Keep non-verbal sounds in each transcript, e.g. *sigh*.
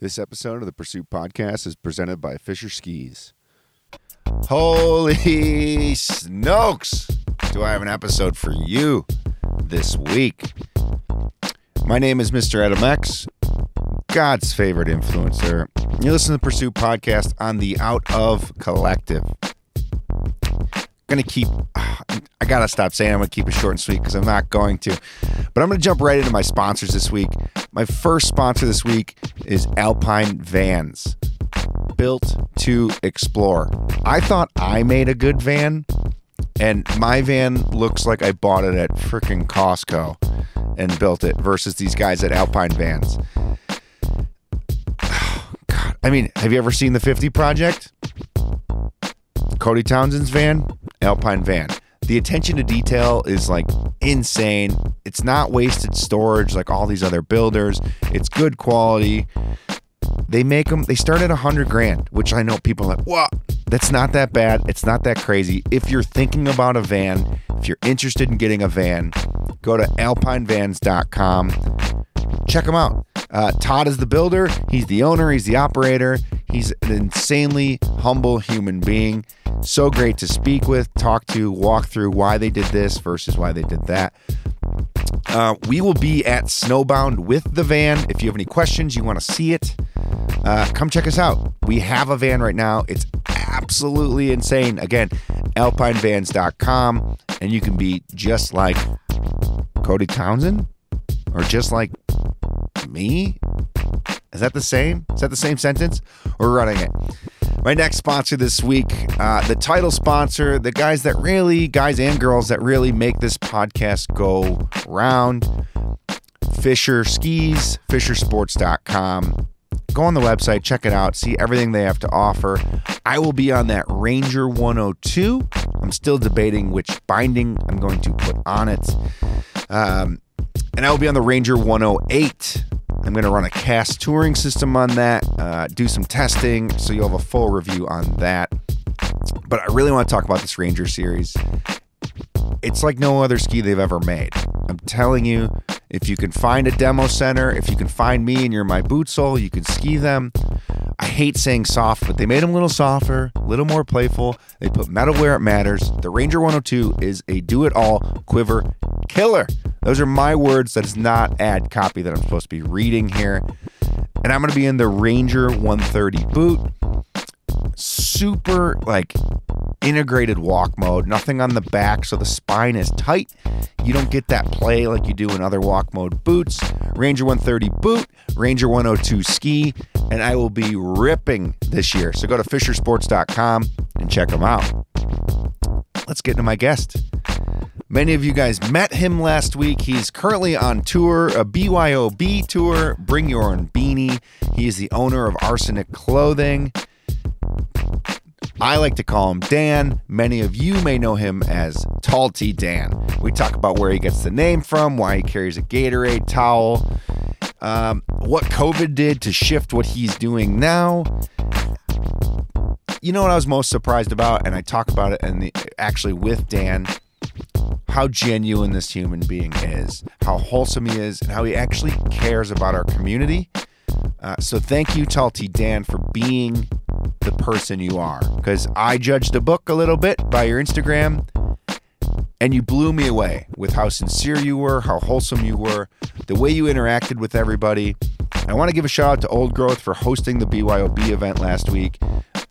This episode of the Pursuit Podcast is presented by Fischer Skis. Holy smokes! Do I have an episode for you this week? My name is Mr. Adam X, God's favorite influencer. You listen to the Pursuit Podcast on the Out of Collective. Gonna keep. I gotta stop saying I'm gonna keep it short and sweet because I'm not going to. But I'm gonna jump right into my sponsors this week. My first sponsor this week is Alpine Vans, built to explore. I thought I made a good van, and my van looks like I bought it at freaking Costco and built it versus these guys at Alpine Vans. *sighs* God, I mean, have you ever seen the 50 Project? Cody Townsend's van, Alpine van. The attention to detail is like insane. It's not wasted storage like all these other builders. It's good quality. They make them, they start at 100 grand, which I know people are like, what? That's not that bad. It's not that crazy. If you're thinking about a van, if you're interested in getting a van, go to alpinevans.com. Check them out. Uh, Todd is the builder. He's the owner. He's the operator. He's an insanely humble human being. So great to speak with, talk to, walk through why they did this versus why they did that. Uh, we will be at Snowbound with the van. If you have any questions, you want to see it, uh, come check us out. We have a van right now. It's absolutely insane. Again, alpinevans.com, and you can be just like Cody Townsend or just like me. Is that the same? Is that the same sentence? We're running it. My next sponsor this week, uh, the title sponsor, the guys that really, guys and girls that really make this podcast go round. Fischer Skis, FischerSports.com. Go on the website, check it out, see everything they have to offer. I will be on that Ranger 102. I'm still debating which binding I'm going to put on it. Um, and I will be on the Ranger 108. I'm going to run a cast touring system on that, uh, do some testing, so you'll have a full review on that. But I really want to talk about this Ranger series. It's like no other ski they've ever made. I'm telling you, if you can find a demo center, if you can find me and you're my boot sole, you can ski them. I hate saying soft, but they made them a little softer, a little more playful. They put metal where it matters. The Ranger 102 is a do it all quiver killer. Those are my words. That is not ad copy that I'm supposed to be reading here. And I'm going to be in the Ranger 130 boot. Super like integrated walk mode, nothing on the back, so the spine is tight. You don't get that play like you do in other walk mode boots. Ranger 130 boot, Ranger 102 ski, and I will be ripping this year. So go to fischersports.com and check them out. Let's get into my guest. Many of you guys met him last week. He's currently on tour, a BYOB tour, Bring Your Own Beanie. He is the owner of Arsenic Clothing. I like to call him Dan. Many of you may know him as Tall T Dan. We talk about where he gets the name from, why he carries a Gatorade towel, um, what COVID did to shift what he's doing now. You know what I was most surprised about, and I talk about it and actually with Dan, how genuine this human being is, how wholesome he is, and how he actually cares about our community. Uh, so thank you, Tall T Dan, for being the person you are. Because I judged a book a little bit by your Instagram, and you blew me away with how sincere you were, how wholesome you were, the way you interacted with everybody. I want to give a shout out to Old Growth for hosting the BYOB event last week.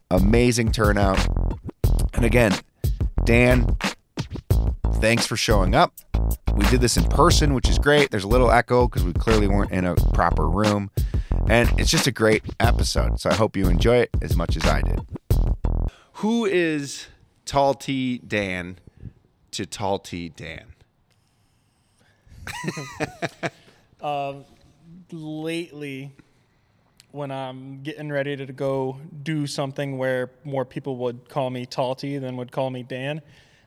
Amazing turnout. And again, Dan, thanks for showing up. We did this in person, which is great. There's a little echo because we clearly weren't in a proper room. And it's just a great episode. So I hope you enjoy it as much as I did. Who is Tall T Dan to Tall T Dan? *laughs* um, lately, when I'm getting ready to go do something where more people would call me Tall T than would call me Dan,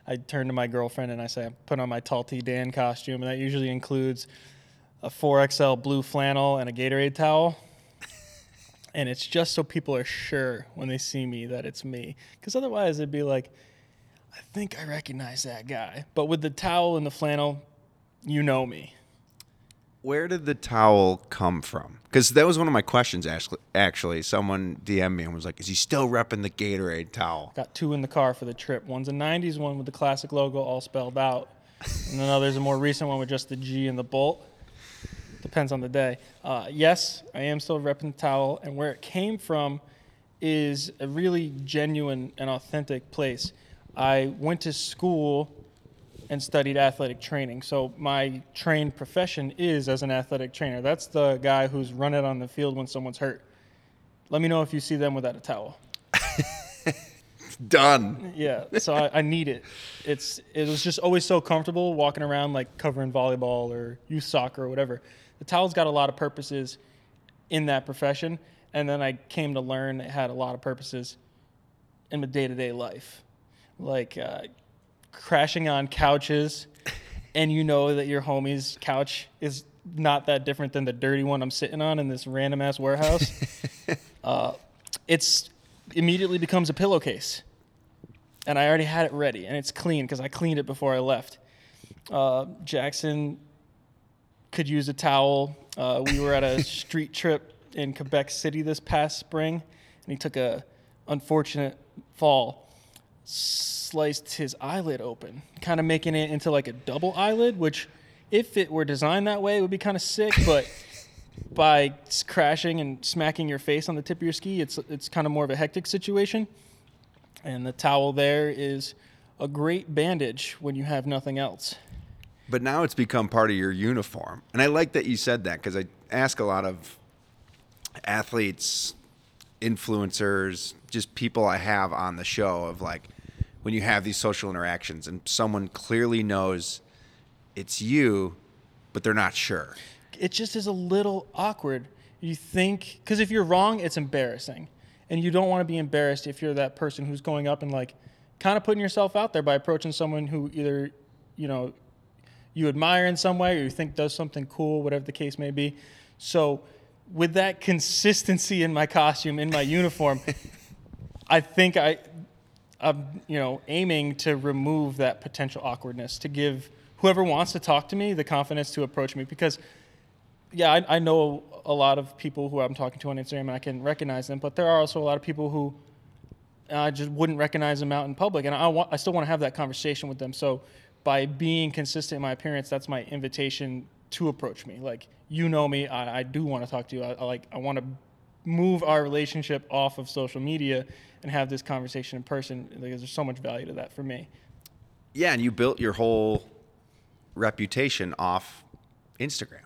I turn to my girlfriend and I say, I put on my Tall T Dan costume, and that usually includes a 4XL blue flannel and a Gatorade towel *laughs* and it's just so people are sure when they see me that it's me. Because otherwise, it'd be like, I think I recognize that guy. But with the towel and the flannel, you know me. Where did the towel come from? Because that was one of my questions. Actually, actually, someone DM'd me and was like, "Is he still repping the Gatorade towel?" Got two in the car for the trip. One's a '90s one with the classic logo all spelled out, and then another's a more recent one with just the G and the bolt. Depends on the day. Uh, yes, I am still repping the towel, and where it came from is a really genuine and authentic place. I went to school and studied athletic training. So my trained profession is as an athletic trainer. That's the guy who's running on the field when someone's hurt. Let me know if you see them without a towel. *laughs* Done. Yeah, so I, I need it. It's it was just always so comfortable walking around like covering volleyball or youth soccer or whatever. The towel's got a lot of purposes in that profession, and then I came to learn it had a lot of purposes in my day to day life, like uh, crashing on couches, and you know that your homie's couch is not that different than the dirty one I'm sitting on in this random ass warehouse. *laughs* uh, it's immediately becomes a pillowcase, and I already had it ready, and it's clean because I cleaned it before I left. Uh, Jackson could use a towel. Uh, we were at a *laughs* street trip in Quebec City this past spring, and he took a unfortunate fall sliced his eyelid open, kind of making it into like a double eyelid, which if it were designed that way, it would be kind of sick, *laughs* but by crashing and smacking your face on the tip of your ski, it's it's kind of more of a hectic situation. And the towel there is a great bandage when you have nothing else. But now it's become part of your uniform. And I like that you said that because I ask a lot of athletes, influencers, just people I have on the show of like when you have these social interactions and someone clearly knows it's you, but they're not sure. It just is a little awkward. You think, because if you're wrong, it's embarrassing. And you don't want to be embarrassed if you're that person who's going up and like kind of putting yourself out there by approaching someone who either, you know, you admire in some way or you think does something cool, whatever the case may be. So, with that consistency in my costume, in my uniform, *laughs* I think I I'm, you know, aiming to remove that potential awkwardness to give whoever wants to talk to me the confidence to approach me because, yeah, I, I know a lot of people who I'm talking to on Instagram and I can recognize them, but there are also a lot of people who I just wouldn't recognize them out in public, and I want, I still want to have that conversation with them. So, by being consistent in my appearance, that's my invitation to approach me. Like, you know me, I, I do want to talk to you. I, I like, I want to move our relationship off of social media and have this conversation in person because there's so much value to that for me. Yeah, and you built your whole reputation off Instagram.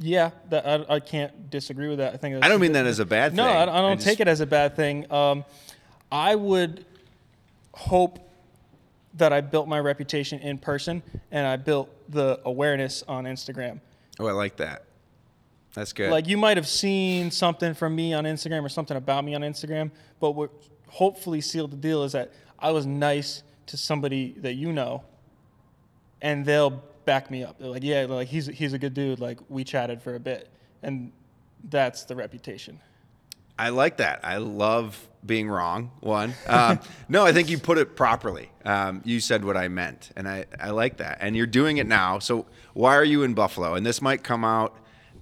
Yeah, that I, I can't disagree with that. I think I don't mean that as a bad no, thing. I, I don't I just- take it as a bad thing. Um, I would hope that I built my reputation in person and I built the awareness on Instagram. Oh, I like that. That's good. Like you might have seen something from me on Instagram or something about me on Instagram, but what hopefully sealed the deal is that I was nice to somebody that you know, and they'll back me up. They're like, yeah, like he's he's a good dude. Like we chatted for a bit, and that's the reputation. I like that. I love being wrong. One, um, *laughs* no, I think you put it properly. Um, you said what I meant, and I, I like that. And you're doing it now. So why are you in Buffalo? And this might come out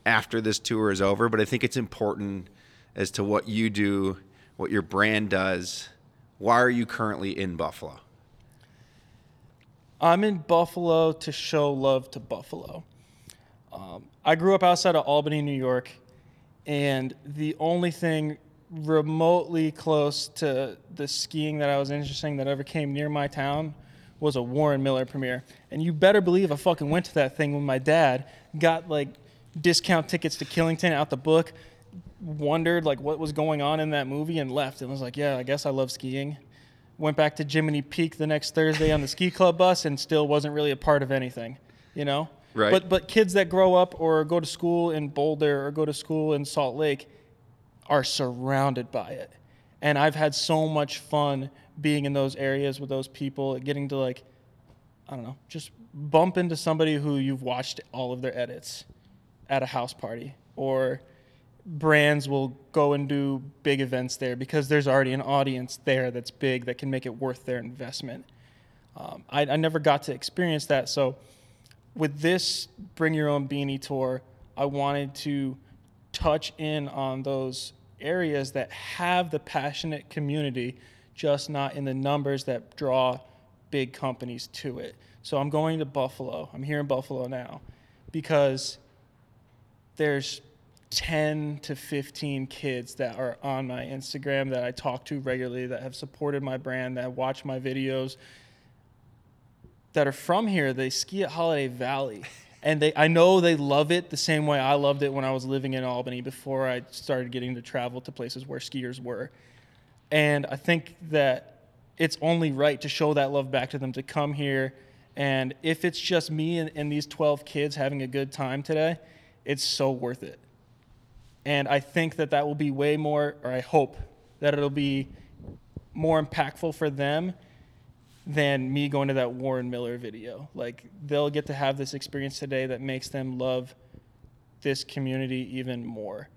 after this tour is over, but I think it's important as to what you do, what your brand does. Why are you currently in Buffalo? I'm in Buffalo to show love to Buffalo. Um, I grew up outside of Albany, New York, and the only thing remotely close to the skiing that I was interested in that ever came near my town was a Warren Miller premiere. And you better believe I fucking went to that thing with my dad, got like discount tickets to Killington out the book, wondered like what was going on in that movie and left and was like, yeah, I guess I love skiing. Went back to Jiminy Peak the next Thursday on the ski club bus and still wasn't really a part of anything, you know? Right. But but kids that grow up or go to school in Boulder or go to school in Salt Lake are surrounded by it. And I've had so much fun being in those areas with those people, getting to like I don't know, just bump into somebody who you've watched all of their edits at a house party or brands will go and do big events there because there's already an audience there that's big that can make it worth their investment. Um, I, I never got to experience that, so with this bring your own beanie tour, I wanted to touch in on those areas that have the passionate community, just not in the numbers that draw big companies to it. So I'm going to Buffalo. I'm here in Buffalo now because there's 10 to 15 kids that are on my Instagram that I talk to regularly that have supported my brand, that watch my videos, that are from here. They ski at Holiday Valley. And they, I know they love it the same way I loved it when I was living in Albany before I started getting to travel to places where skiers were. And I think that it's only right to show that love back to them to come here. And if it's just me and, and these 12 kids having a good time today, it's so worth it. And I think that that will be way more, or I hope that it'll be more impactful for them than me going to that Warren Miller video. Like they'll get to have this experience today that makes them love this community even more.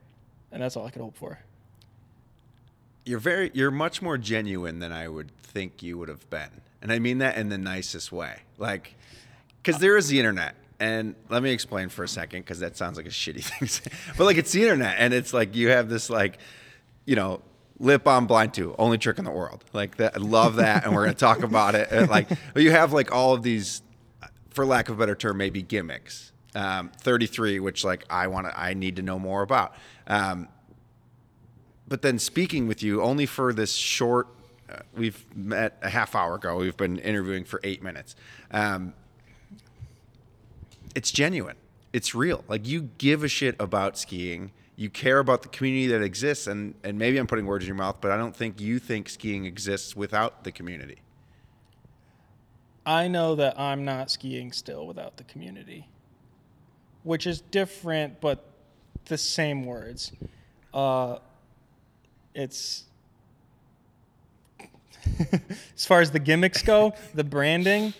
And that's all I could hope for. You're very you're much more genuine than I would think you would have been. And I mean that in the nicest way. Like cuz there is the internet. And let me explain for a second cuz that sounds like a shitty *laughs* thing. But like it's the internet and it's like you have this like you know, lip on blind too. Only trick in the world. Like that I love that and we're going to talk *laughs* about it. And like you have like all of these for lack of a better term maybe gimmicks. Um, 33 which like i want to i need to know more about. Um, but then speaking with you only for this short uh, we've met a half hour ago. We've been interviewing for eight minutes. Um, it's genuine. It's real. Like you give a shit about skiing you care about the community that exists and and maybe I'm putting words in your mouth, but I don't think you think skiing exists without the community. I know that I'm not skiing still without the community, which is different but the same words. Uh, it's *laughs* as far as the gimmicks go, the branding,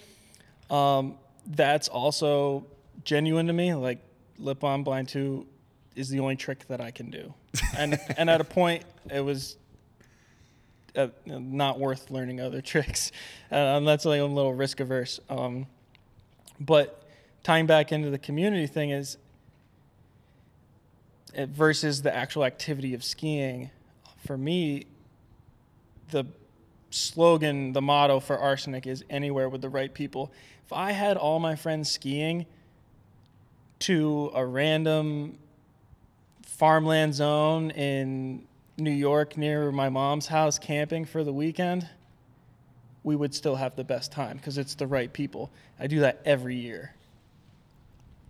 um, that's also genuine to me. Like Lip on Blind 2 is the only trick that I can do. *laughs* And and at a point, it was uh, not worth learning other *laughs* tricks. Uh, that's like a little risk averse. Um, but tying back into the community thing is it, versus the actual activity of skiing. For me, the slogan, the motto for Arsenic is anywhere with the right people. If I had all my friends skiing to a random farmland zone in New York near my mom's house camping for the weekend, we would still have the best time because it's the right people. I do that every year.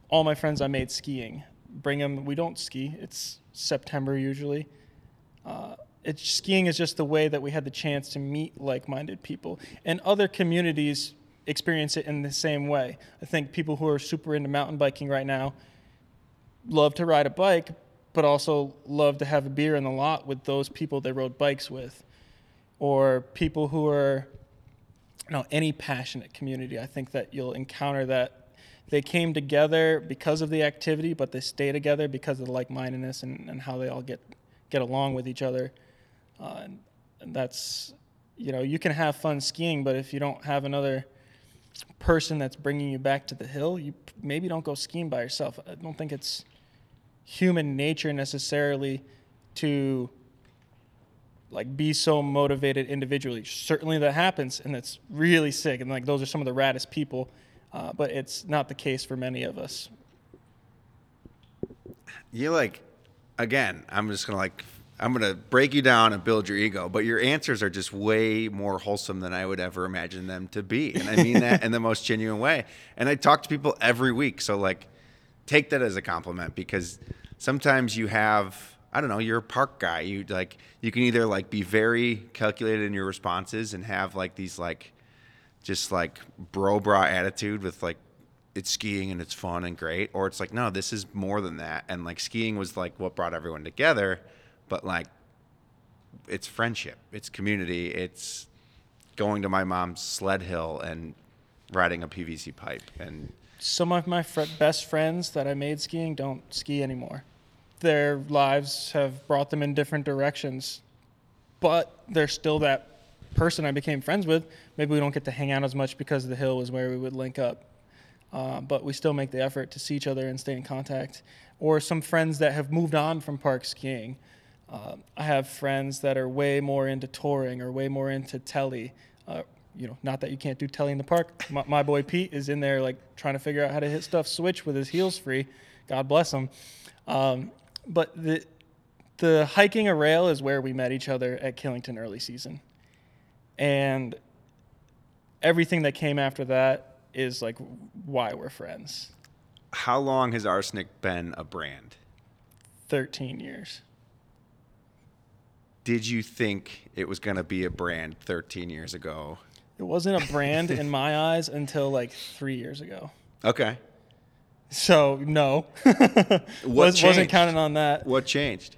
All my friends I made skiing, bring them. We don't ski. It's September usually. Uh, it's skiing is just the way that we had the chance to meet like-minded people, and other communities experience it in the same way. I think people who are super into mountain biking right now love to ride a bike, but also love to have a beer in the lot with those people they rode bikes with, or people who are, you know, any passionate community. I think that you'll encounter that they came together because of the activity, but they stay together because of the like-mindedness and, and how they all get get along with each other. Uh, and, and that's, you know, you can have fun skiing, but if you don't have another person that's bringing you back to the hill, you maybe don't go skiing by yourself. I don't think it's human nature necessarily to like be so motivated individually. Certainly that happens, and that's really sick. And like those are some of the raddest people, uh, but it's not the case for many of us. You like, again, I'm just gonna like, I'm gonna break you down and build your ego, but your answers are just way more wholesome than I would ever imagine them to be, and I mean that in the most genuine way. And I talk to people every week, so like, take that as a compliment because sometimes you have I don't know, you're a park guy. You like you can either like be very calculated in your responses and have like these like just like bro bra attitude with like it's skiing and it's fun and great or it's like no, this is more than that and like skiing was like what brought everyone together, but like it's friendship, it's community, it's going to my mom's sled hill and riding a PVC pipe and some of my fr- best friends that I made skiing don't ski anymore. Their lives have brought them in different directions, but they're still that person I became friends with. Maybe we don't get to hang out as much because the hill was where we would link up. uh, but we still make the effort to see each other and stay in contact. Or some friends that have moved on from park skiing. Uh, I have friends that are way more into touring or way more into telly. Uh, you know, not that you can't do telly in the park. My, my, boy Pete is in there like trying to figure out how to hit stuff switch with his heels free. God bless him. Um, but the the hiking a rail is where we met each other at Killington early season, and everything that came after that is like why we're friends. How long has Arsenic been a brand? 13 years. Did you think it was going to be a brand 13 years ago? It wasn't a brand *laughs* in my eyes until like three years ago. Okay. So no, what Was, *laughs* wasn't counting on that. What changed?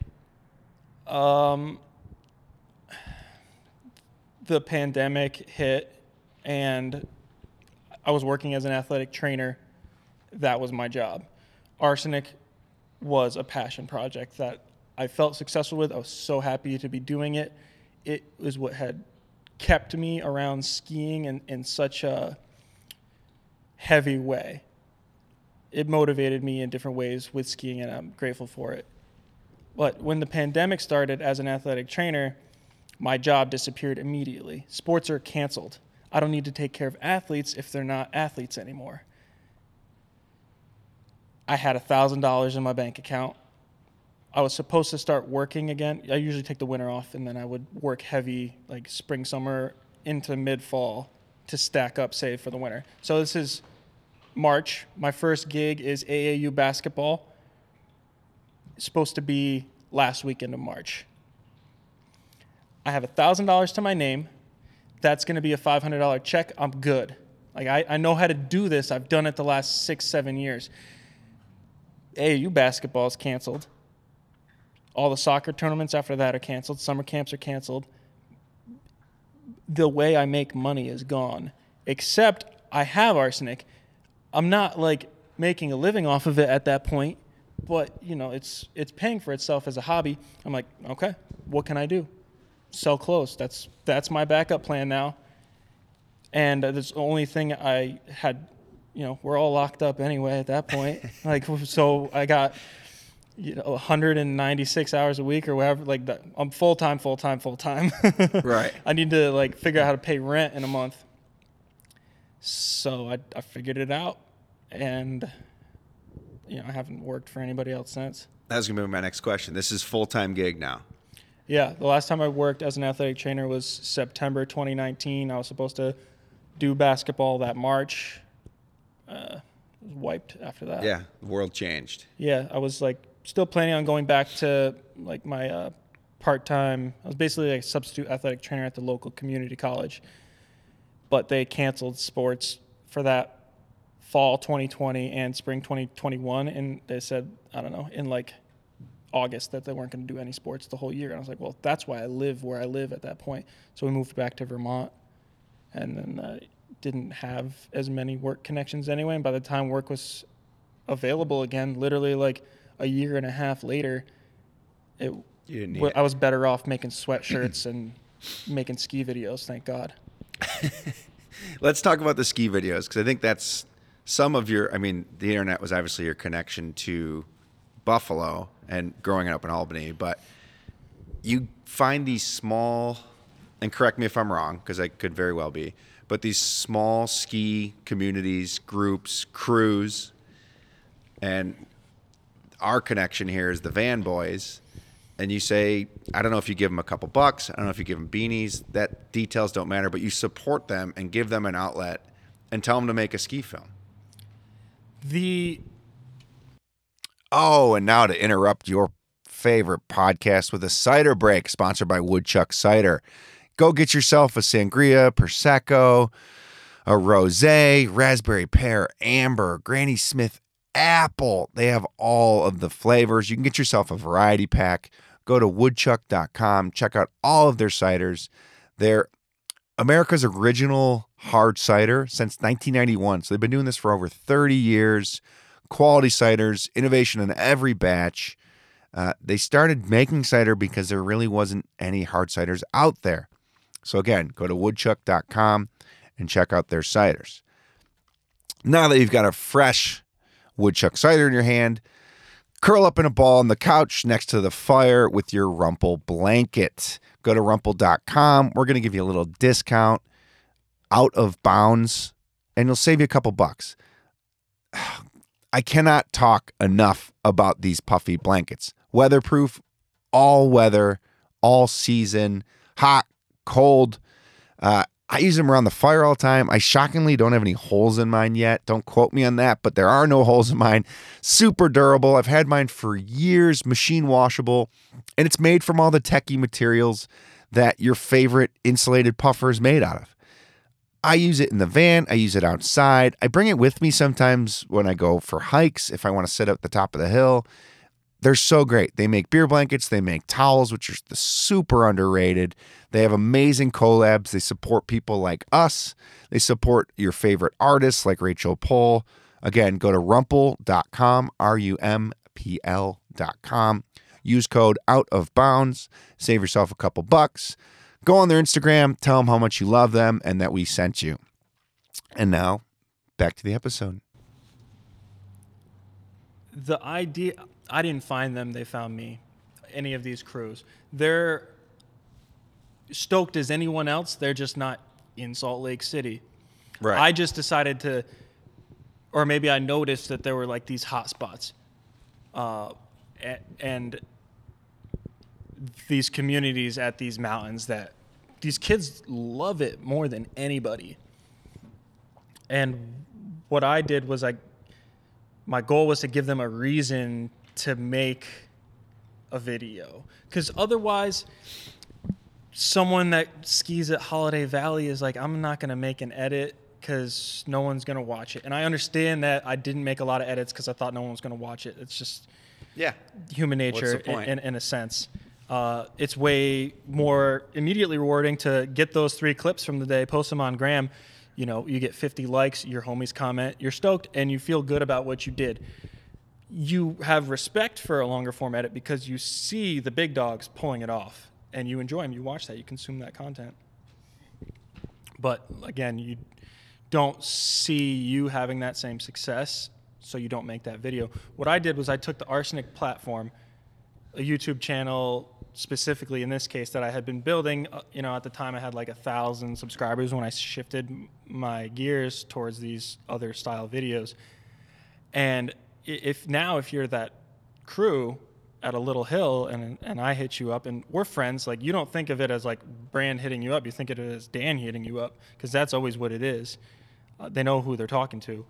Um, the pandemic hit, and I was working as an athletic trainer. That was my job. Arsenic was a passion project that I felt successful with. I was so happy to be doing it. It was what had kept me around skiing in, in such a heavy way. It motivated me in different ways with skiing, and I'm grateful for it. But when the pandemic started as an athletic trainer, my job disappeared immediately. Sports are canceled. I don't need to take care of athletes if they're not athletes anymore. I had $1,000 in my bank account. I was supposed to start working again. I usually take the winter off and then I would work heavy like spring, summer into mid fall to stack up save for the winter. So this is March. My first gig is AAU basketball. It's supposed to be last weekend of March. I have $1,000 to my name. That's going to be a $500 check. I'm good. Like, I, I know how to do this. I've done it the last six, seven years. AAU basketball is canceled. All the soccer tournaments after that are canceled. Summer camps are canceled. The way I make money is gone. Except I have arsenic. I'm not like making a living off of it at that point, but you know, it's it's paying for itself as a hobby. I'm like, okay, what can I do? Sell clothes. That's that's my backup plan now. And that's the only thing I had. You know, we're all locked up anyway at that point. *laughs* like, so I got you know 196 hours a week or whatever like that i'm full-time full-time full-time right *laughs* i need to like figure out how to pay rent in a month so I, I figured it out and you know i haven't worked for anybody else since. That was going to be my next question. This is full-time gig now. Yeah the last time i worked as an athletic trainer was september 2019 i was supposed to do basketball that march. Uh, was wiped after that. Yeah the world changed. Yeah i was like still planning on going back to like my uh, part time. I was basically like a substitute athletic trainer at the local community college, but they canceled sports for that fall 2020 and spring 2021, and they said I don't know in like August that they weren't going to do any sports the whole year. And I was like, well, that's why I live where I live at that point. So we moved back to Vermont, and then uh, didn't have as many work connections anyway. And by the time work was available again, literally like a year and a half later, it I was better off making sweatshirts and making ski videos. Thank God. *laughs* Let's talk about the ski videos because I think that's some of your. I mean, the internet was obviously your connection to Buffalo and growing up in Albany, but you find these small, and correct me if I'm wrong because I could very well be, but these small ski communities, groups, crews, and our connection here is the Van Boys, and you say, I don't know if you give them a couple bucks, I don't know if you give them beanies, that details don't matter, but you support them and give them an outlet and tell them to make a ski film. The Oh, and now to interrupt your favorite podcast with a cider break sponsored by Woodchuck Cider. Go get yourself a sangria, prosecco, a rosé, raspberry pear, amber, Granny Smith apple. They have all of the flavors. You can get yourself a variety pack. Go to woodchuck.com, check out all of their ciders. They're America's original hard cider since 1991. So they've been doing this for over 30 years. Quality ciders, innovation in every batch. Uh, they started making cider because there really wasn't any hard ciders out there. So again, go to woodchuck.com and check out their ciders. Now that you've got a fresh woodchuck cider in your hand, curl up in a ball on the couch next to the fire with your Rumpl blanket. Go to rumpl.com. We're going to give you a little discount out of bounds and you'll save you a couple bucks. *sighs* I cannot talk enough about these puffy blankets. Weatherproof, all weather, all season, hot, cold. Uh, I use them around the fire all the time. I shockingly don't have any holes in mine yet. Don't quote me on that, but there are no holes in mine. Super durable. I've had mine for years, machine washable, and it's made from all the techie materials that your favorite insulated puffer is made out of. I use it in the van. I use it outside. I bring it with me sometimes when I go for hikes if I want to sit at the top of the hill. They're so great. They make beer blankets, they make towels, which are super underrated. They have amazing collabs. They support people like us. They support your favorite artists like Rachel Pohl. Again, go to rumpl.com, R U M P L.com. Use code out of bounds. Save yourself a couple bucks. Go on their Instagram, tell them how much you love them and that we sent you. And now, back to the episode. The idea, I didn't find them, they found me. Any of these crews. They're stoked as anyone else, they're just not in Salt Lake City. Right. I just decided to, or maybe I noticed that there were like these hot spots. Uh, and these communities at these mountains that these kids love it more than anybody. And what I did was I my goal was to give them a reason to make a video cuz otherwise someone that skis at Holiday Valley is like I'm not going to make an edit cuz no one's going to watch it. And I understand that I didn't make a lot of edits cuz I thought no one was going to watch it. It's just yeah. human nature in, in, in a sense. Uh, it's way more immediately rewarding to get those three clips from the day, post them on Gram. You know, you get 50 likes, your homies comment, you're stoked, and you feel good about what you did. You have respect for a longer form edit because you see the big dogs pulling it off, and you enjoy them. You watch that, you consume that content. But again, you don't see you having that same success, so you don't make that video. What I did was I took the Arsenic platform, a YouTube channel specifically in this case that I had been building. Uh, you know, at the time I had like a thousand subscribers when I shifted my gears towards these other style videos. And if now if you're that crew at a little hill and and I hit you up and we're friends, like you don't think of it as like Brand hitting you up, you think of it as Dan hitting you up because that's always what it is. Uh, they know who they're talking to.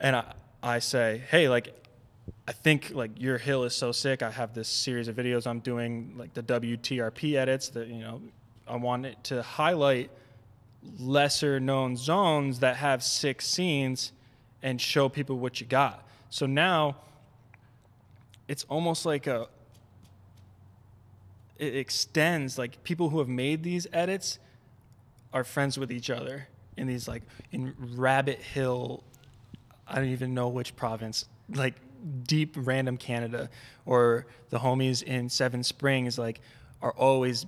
And I I say, "Hey, like I think like your hill is so sick. I have this series of videos I'm doing, like the WTRP edits. That you know, I want it to highlight lesser known zones that have six scenes and show people what you got. So now it's almost like a it extends like people who have made these edits are friends with each other in these like in Rabbit Hill I don't even know which province, like deep random Canada, or the homies in Seven Springs, like are always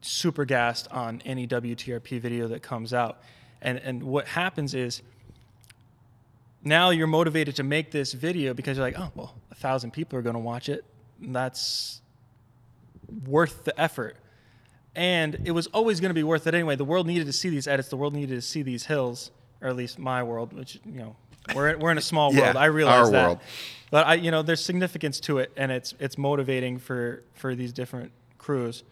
super gassed on any WTRP video that comes out. And and what happens is now you're motivated to make this video because you're like, oh well, a thousand people are gonna watch it. That's worth the effort. And it was always going to be worth it anyway. The world needed to see these edits. The world needed to see these hills, or at least my world, which you know, we're we're in a small *laughs* Yeah, world. I realize our that, world. but I, you know, there's significance to it, and it's it's motivating for for these different crews.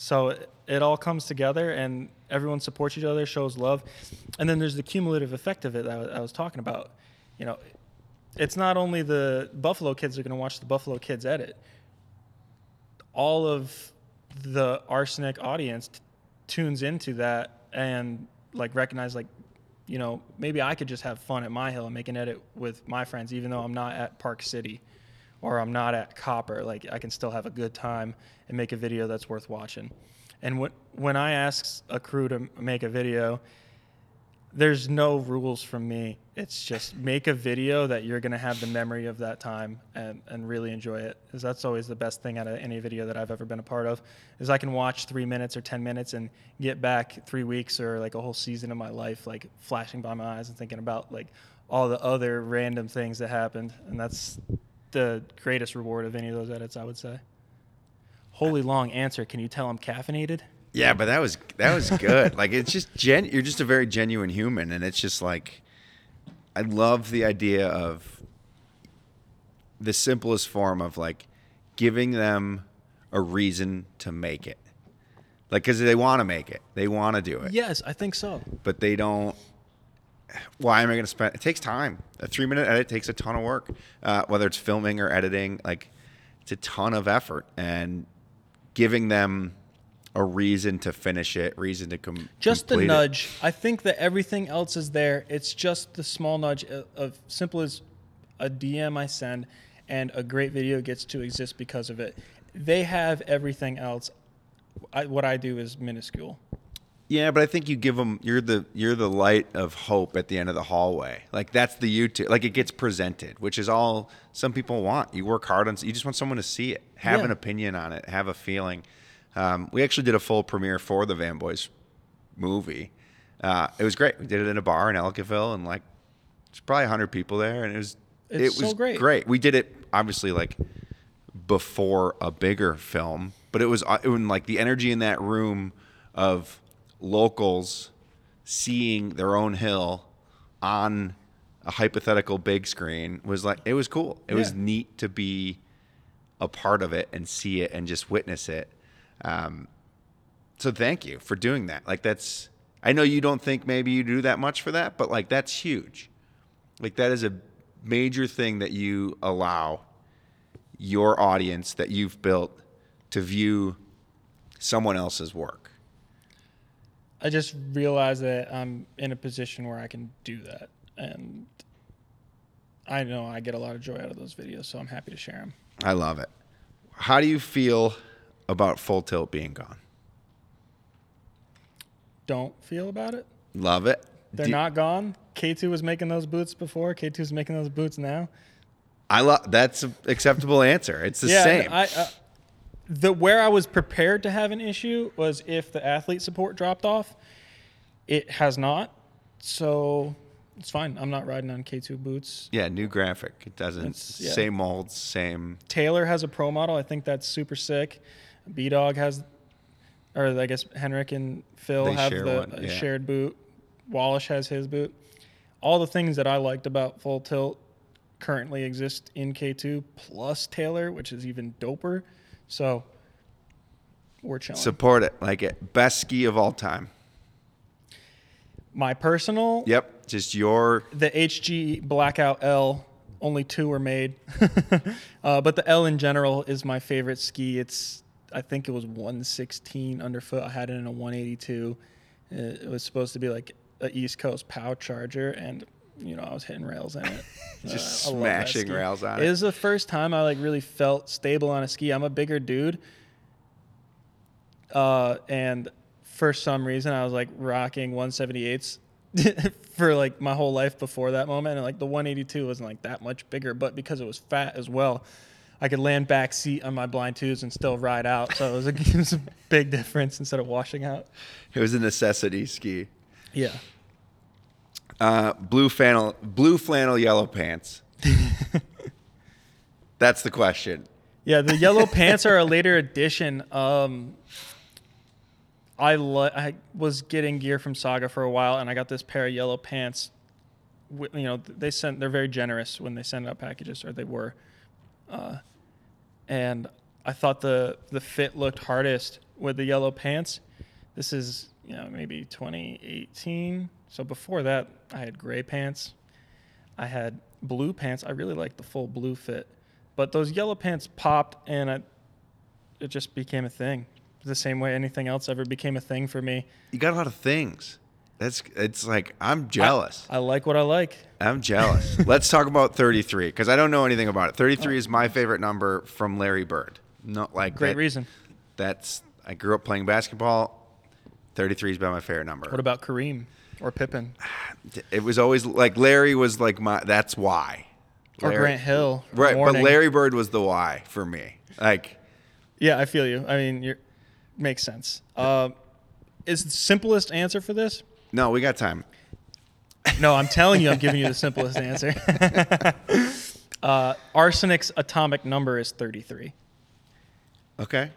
So it, it all comes together, and everyone supports each other, shows love, and then there's the cumulative effect of it that I was, I was talking about. You know, it's not only the Buffalo kids are going to watch the Buffalo kids edit. All of the arsenic audience t- tunes into that and like recognize like you know maybe i could just have fun at my hill and make an edit with my friends even though i'm not at park city or i'm not at copper like i can still have a good time and make a video that's worth watching and when, when i ask a crew to make a video there's no rules from me. It's just make a video that you're gonna have the memory of that time and, and really enjoy it. Because that's always the best thing out of any video that I've ever been a part of. Is I can watch three minutes or ten minutes and get back three weeks or like a whole season of my life like flashing by my eyes and thinking about like all the other random things that happened. And that's the greatest reward of any of those edits, I would say. Holy long answer. Can you tell I'm caffeinated? Yeah, but that was that was good. like it's just gen. You're just a very genuine human, and it's just like I love the idea of the simplest form of like giving them a reason to make it. Like, because they want to make it, they want to do it, Yes, I think so. but they don't. Why am I going to spend? It takes time. A three minute edit takes a ton of work, uh, whether it's filming or editing. Like, it's a ton of effort, and giving them a reason to finish it, reason to com- Just the complete it. nudge. I think that everything else is there. It's just the small nudge of, of simple as a DM I send and a great video gets to exist because of it. They have everything else. I, what I do is minuscule. Yeah, but I think you give them you're the you're the light of hope at the end of the hallway. Like that's the YouTube. Like it gets presented, which is all some people want. You work hard on. It, you just want someone to see it, have Yeah. an opinion on it, have a feeling. Um, we actually did a full premiere for the Van Boys movie. Uh, it was great. We did it in a bar in Ellicottville, and like there's probably hundred people there, and it was It's it so was great. Great. We did it obviously like before a bigger film, but it was it was like the energy in that room of locals seeing their own hill on a hypothetical big screen was like it was cool. It was neat to be a part of it and see it and just witness it. Um, so thank you for doing that. Like that's I know you don't think maybe you do that much for that, but like that's huge. Like that is a major thing that you allow your audience that you've built to view someone else's work. I just realized that I'm in a position where I can do that. And I know I get a lot of joy out of those videos, so I'm happy to share them. I love it. How do you feel about full tilt being gone? Don't feel about it. Love it. They're Do- not gone. K2 was making those boots before. K2 is making those boots now. I love that's an acceptable answer. It's the yeah, same. I, uh, the where I was prepared to have an issue was if the athlete support dropped off. It has not, so it's fine. I'm not riding on K2 boots. yeah, new graphic. It doesn't yeah. same molds, same Taylor has a pro model. I think that's super sick. B Dog has, or I guess Henrik and Phil They have the one, uh, yeah. shared boot. Wallisch has his boot. All the things that I liked about Full Tilt currently exist in K2 plus Taylor, which is even doper. So we're chilling. support it. Like it. Best ski of all time. My personal, Yep. Just your the HG Blackout L, only two were made. *laughs* uh, but the L in general is my favorite ski. It's, I think it was 116 underfoot. I had it in a 182. Uh, It was supposed to be like a East Coast POW charger, and you know I was hitting rails in it. *laughs* Just Uh, I love that smashing rails on It it. was the first time I like really felt stable on a ski. I'm a bigger dude, uh, and for some reason I was like rocking 178s *laughs* for like my whole life before that moment, and like the 182 wasn't like that much bigger, but because it was fat as well. I could land back seat on my blind twos and still ride out, so it was a, *laughs* it was a big difference instead of washing out. it was a necessity ski. Yeah, Uh, blue flannel, blue flannel, yellow pants. *laughs* That's the question. Yeah, the yellow *laughs* pants are a later addition. Um, I li- I was getting gear from Saga for a while, and I got this pair of yellow pants. You know, they send they're very generous when they send out packages, or they were. Uh, and I thought the the fit looked hardest with the yellow pants. This is you know maybe 2018. So before that, I had gray pants. I had blue pants. I really liked the full blue fit, but those yellow pants popped, and I, it just became a thing. The same way anything else ever became a thing for me. You got a lot of things. That's it's like I'm jealous. I like what I like. I'm jealous. *laughs* Let's talk about 33 because I don't know anything about it. 33 uh, is my favorite number from Larry Bird. Not like Great that- reason. That's I grew up playing basketball. 33 has been my favorite number. What about Kareem? Or Pippen. *sighs* It was always like Larry was like my. That's why. Or Grant Hill. Right, but Larry Bird was the why for me. Like, Yeah, I feel you. I mean, you're makes sense. Uh, is the simplest answer for this? no, we got time. No, I'm telling you, I'm giving you the *laughs* simplest answer. *laughs* uh, arsenic's atomic number is 33. Okay.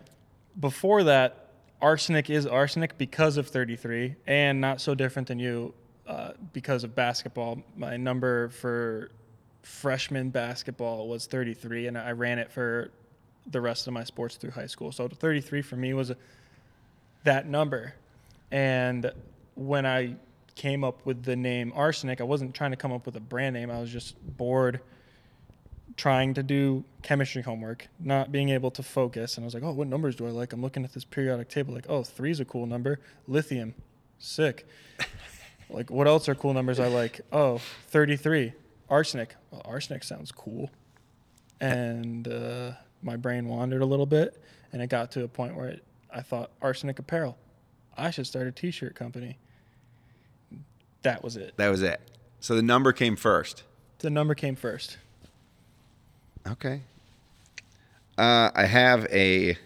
Before that, arsenic is arsenic because of 33, and not so different than you uh, because of basketball. My number for freshman basketball was 33, and I ran it for the rest of my sports through high school. So 33 for me was that number. And when I came up with the name arsenic, I wasn't trying to come up with a brand name. I was just bored trying to do chemistry homework, not being able to focus. And I was like, oh, what numbers do I like? I'm looking at this periodic table, like, oh, three's a cool number. Lithium, sick. *laughs* like, what else are cool numbers I like? Oh, 33. Arsenic. Well, arsenic sounds cool. And uh, my brain wandered a little bit, and it got to a point where it, I thought, arsenic apparel. I should start a t shirt company. That was it. That was it. So the number came first. The number came first. Okay. Uh, I have a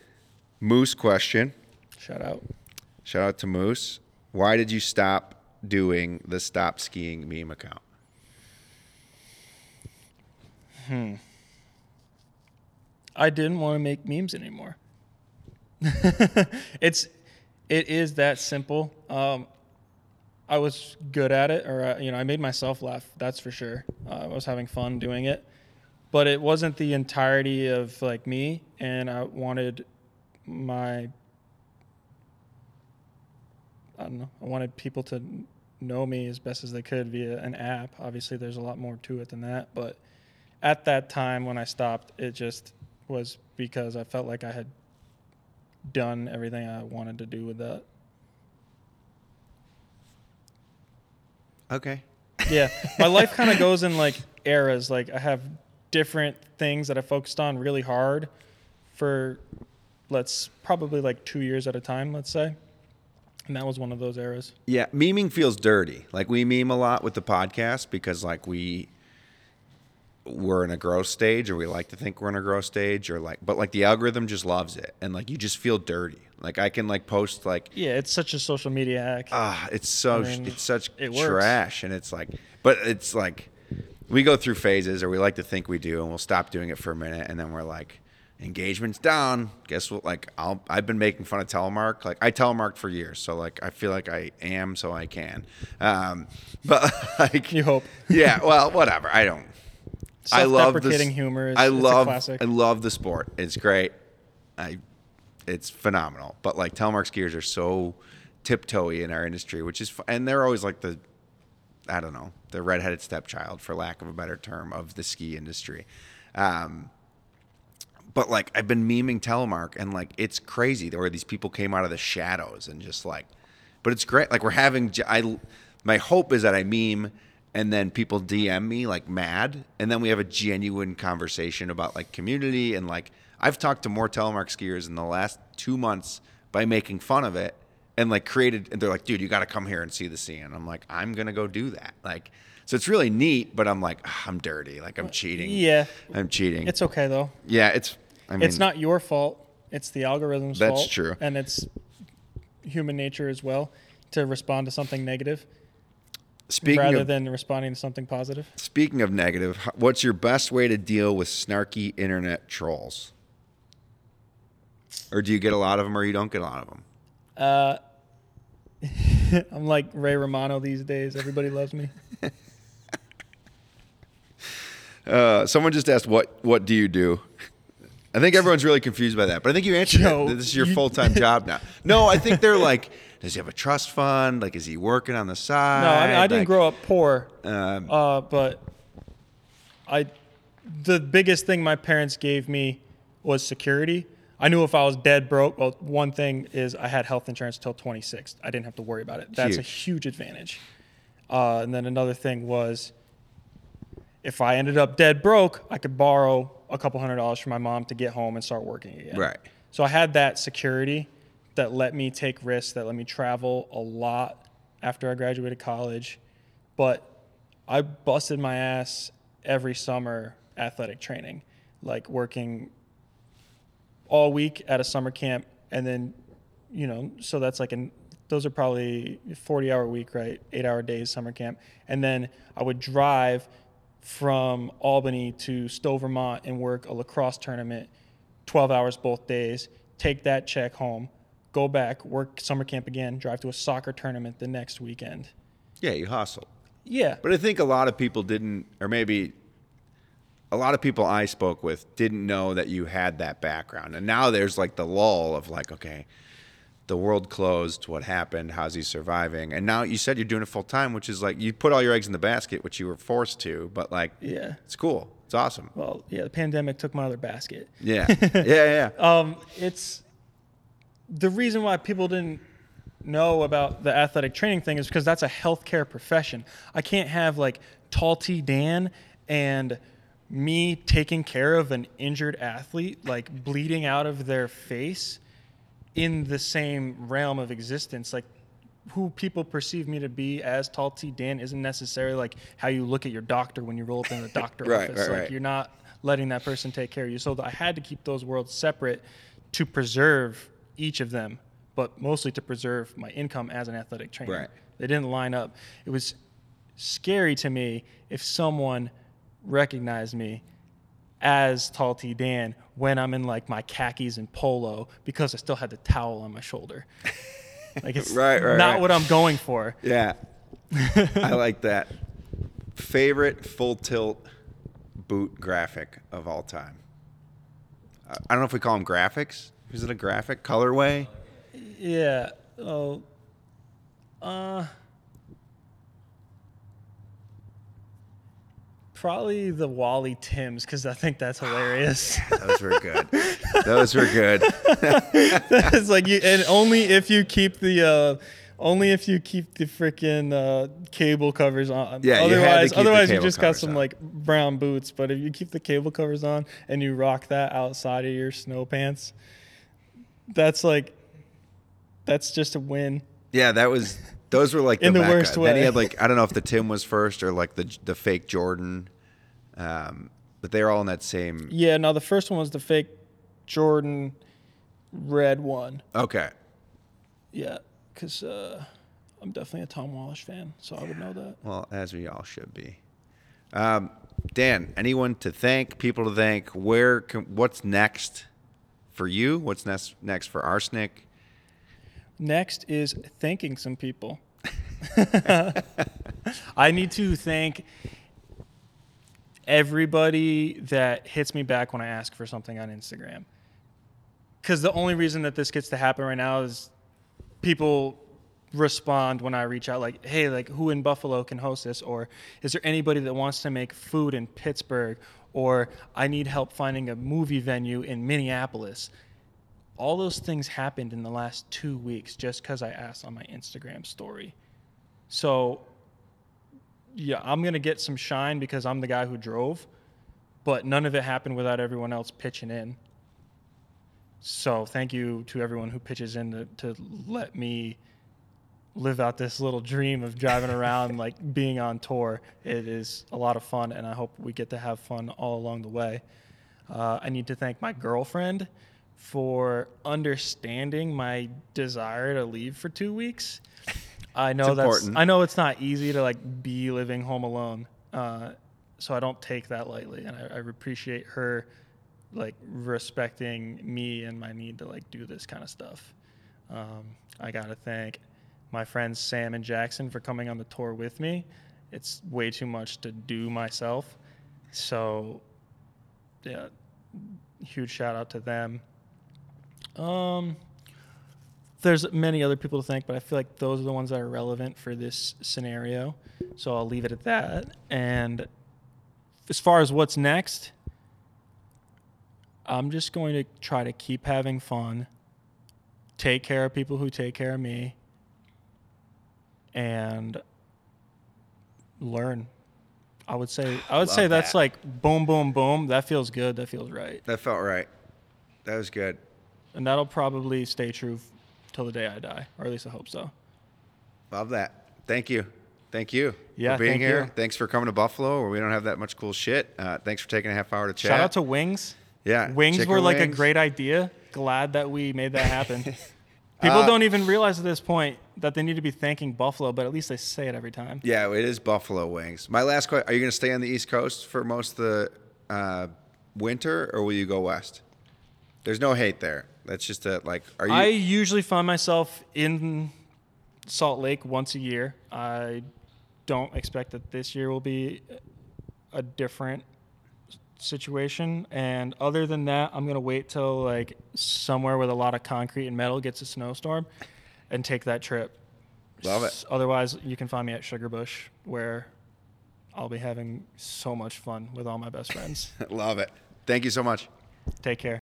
Moose question. Shout out. Shout out to Moose. Why did you stop doing the stop skiing meme account? Hmm. I didn't want to make memes anymore. *laughs* it's it is that simple. Um, I was good at it, or uh, you know, I made myself laugh. That's for sure. Uh, I was having fun doing it, but it wasn't the entirety of like me, and I wanted my I don't know. I wanted people to know me as best as they could via an app. Obviously, there's a lot more to it than that, but at that time when I stopped, it just was because I felt like I had done everything I wanted to do with that. Okay. Yeah, my life kind of goes in like eras. Like I have different things that I focused on really hard for let's probably like 2 years at a time, let's say. And that was one of those eras. Yeah, memeing feels dirty. Like we meme a lot with the podcast because like we we're in a growth stage or we like to think we're in a growth stage or like but like the algorithm just loves it and like you just feel dirty. Like I can like post like Yeah, it's such a social media hack. ah it's so I mean, it's such it trash and it's like but it's like we go through phases or we like to think we do and we'll stop doing it for a minute and then we're like engagement's down. Guess what? Like I'll I've been making fun of telemark. Like I telemarked for years so like I feel like I am so I can. Um *laughs* but like You hope. yeah well whatever. I don't. I love this. Humor is I love classic. I love the sport. It's great. I it's phenomenal. But like telemark skiers are so tiptoey in our industry, which is, and they're always like the, I don't know, the redheaded stepchild, for lack of a better term, of the ski industry. Um, but like I've been memeing telemark, and like it's crazy where these people came out of the shadows and just like, but it's great. Like we're having, I, my hope is that I meme. And then people DM me like mad, and then we have a genuine conversation about like community and like I've talked to more telemark skiers in the last two months by making fun of it and like created and they're like dude you got to come here and see the scene i'm like i'm gonna go do that like so it's really neat but i'm like "Ah, i'm dirty like i'm cheating Yeah. i'm cheating It's okay though. yeah it's i mean it's not your fault. It's the algorithm's That's fault. true. And it's human nature as well to respond to something negative speaking rather of than responding to something positive. speaking of negative what's your best way to deal with snarky internet trolls or do you get a lot of them or you don't get a lot of them Uh, *laughs* I'm like Ray Romano these days. Everybody loves me. *laughs* Uh, someone just asked, "What what do you do?" I think everyone's really confused by that, but I think you answered it. This is your you- full time *laughs* job now. No, I think they're like, does he have a trust fund? Like, is he working on the side? No, I, mean, I didn't grow up poor, Um, uh, but I, the biggest thing my parents gave me was security. I knew if I was dead broke, well, one thing is I had health insurance until 26. I didn't have to worry about it. That's a huge advantage. Uh, and then another thing was if I ended up dead broke, I could borrow a couple hundred dollars from my mom to get home and start working again. Right. So I had that security that let me take risks, that let me travel a lot after I graduated college, but I busted my ass every summer athletic training, like working all week at a summer camp and then you know so that's like an those are probably 40 hour week right? Eight hour days summer camp. And then i would drive from albany to stowe vermont and work a lacrosse tournament 12 hours both days take that check home go back work summer camp again drive to a soccer tournament the next weekend. Yeah, you hustle. yeah. But I think a lot of people didn't, or maybe a lot of people I spoke with didn't know that you had that background. And now there's like the lull of like, okay, the world closed. What happened? How's he surviving? And now you said you're doing it full time, which is like you put all your eggs in the basket, which you were forced to. But like, yeah it's cool. It's awesome. well yeah the pandemic took my other basket Yeah, *laughs* yeah, yeah. um, it's the reason why people didn't know about the athletic training thing is because that's a healthcare profession. I can't have like tall T Dan and me taking care of an injured athlete, like bleeding out of their face in the same realm of existence. Like who people perceive me to be as tall T Dan isn't necessarily like how you look at your doctor when you roll up in the *laughs* doctor Right, office. right, like right. you're not letting that person take care of you. So I had to keep those worlds separate to preserve each of them, but mostly to preserve my income as an athletic trainer. Right. They didn't line up. It was scary to me if someone recognized me as Tall T Dan when I'm in like my khakis and polo because I still had the towel on my shoulder. *laughs* Like it's Right, right, not right. what I'm going for. Yeah. *laughs* I like that. Favorite full tilt boot graphic of all time? I don't know if we call them graphics. Is it a graphic colorway? Yeah. Oh. Uh. Probably the Wally Tims because I think that's hilarious. Those were good. Those were good. *laughs* it's like you, and only if you keep the, uh, only if you keep the freaking uh, cable covers on. Yeah, you otherwise, the otherwise you just got some on. like brown boots. But if you keep the cable covers on and you rock that outside of your snow pants, that's like, that's just a win. Yeah, that was. Those were like In the mecca. worst Then he had like I don't know if the Tim was first or like the the fake Jordan, um, but they're all in that same. Yeah, no, the first one was the fake Jordan red one. Okay. Yeah, because uh, I'm definitely a Tom Wallisch fan, so I would know that. Well, as we all should be. Um, Dan, anyone to thank, people to thank, where can, what's next for you? What's next next for Arsenic? Next is thanking some people. *laughs* *laughs* I need to thank everybody that hits me back when I ask for something on Instagram. Because the only reason that this gets to happen right now is people respond when I reach out, like, hey, like, who in Buffalo can host this? Or is there anybody that wants to make food in Pittsburgh? Or I need help finding a movie venue in Minneapolis all those things happened in the last two weeks just because I asked on my Instagram story. So, yeah, I'm going to get some shine because I'm the guy who drove, but none of it happened without everyone else pitching in. So, thank you to everyone who pitches in to, to let me live out this little dream of driving around, *laughs* like being on tour. It is a lot of fun, and I hope we get to have fun all along the way. Uh, I need to thank my girlfriend for understanding my desire to leave for two weeks. I know It's that's important. I know it's not easy to like be living home alone, uh, so I don't take that lightly, and I, I appreciate her like respecting me and my need to like do this kind of stuff. Um, I gotta thank my friends Sam and Jackson for coming on the tour with me. It's way too much to do myself, so yeah, huge shout out to them. Um, there's many other people to thank, but I feel like those are the ones that are relevant for this scenario. So I'll leave it at that. And as far as what's next, I'm just going to try to keep having fun, take care of people who take care of me, and learn. I would say I would Love say that's that. like boom boom boom. That feels good. That feels right. That felt right. That was good. And that'll probably stay true till the day I die, or at least I hope so. Love that. thank you. Thank you Yeah, for being thank here. you. Thanks for coming to Buffalo where we don't have that much cool shit. Uh, thanks for taking a half hour to chat. Shout out to Wings. Yeah, Wings chicken were like a great idea. Glad that we made that happen. *laughs* People Uh, don't even realize at this point that they need to be thanking Buffalo, but at least they say it every time. Yeah, it is Buffalo wings. My last question: Are you going to stay on the East Coast for most of the uh, winter, or will you go west? There's no hate there. That's just a like. Are you? I usually find myself in Salt Lake once a year. I don't expect that this year will be a different situation. And other than that, I'm gonna wait till like somewhere with a lot of concrete and metal gets a snowstorm, and take that trip. Love it. S- Otherwise, you can find me at Sugarbush, where I'll be having so much fun with all my best friends. *laughs* Love it. Thank you so much. Take care.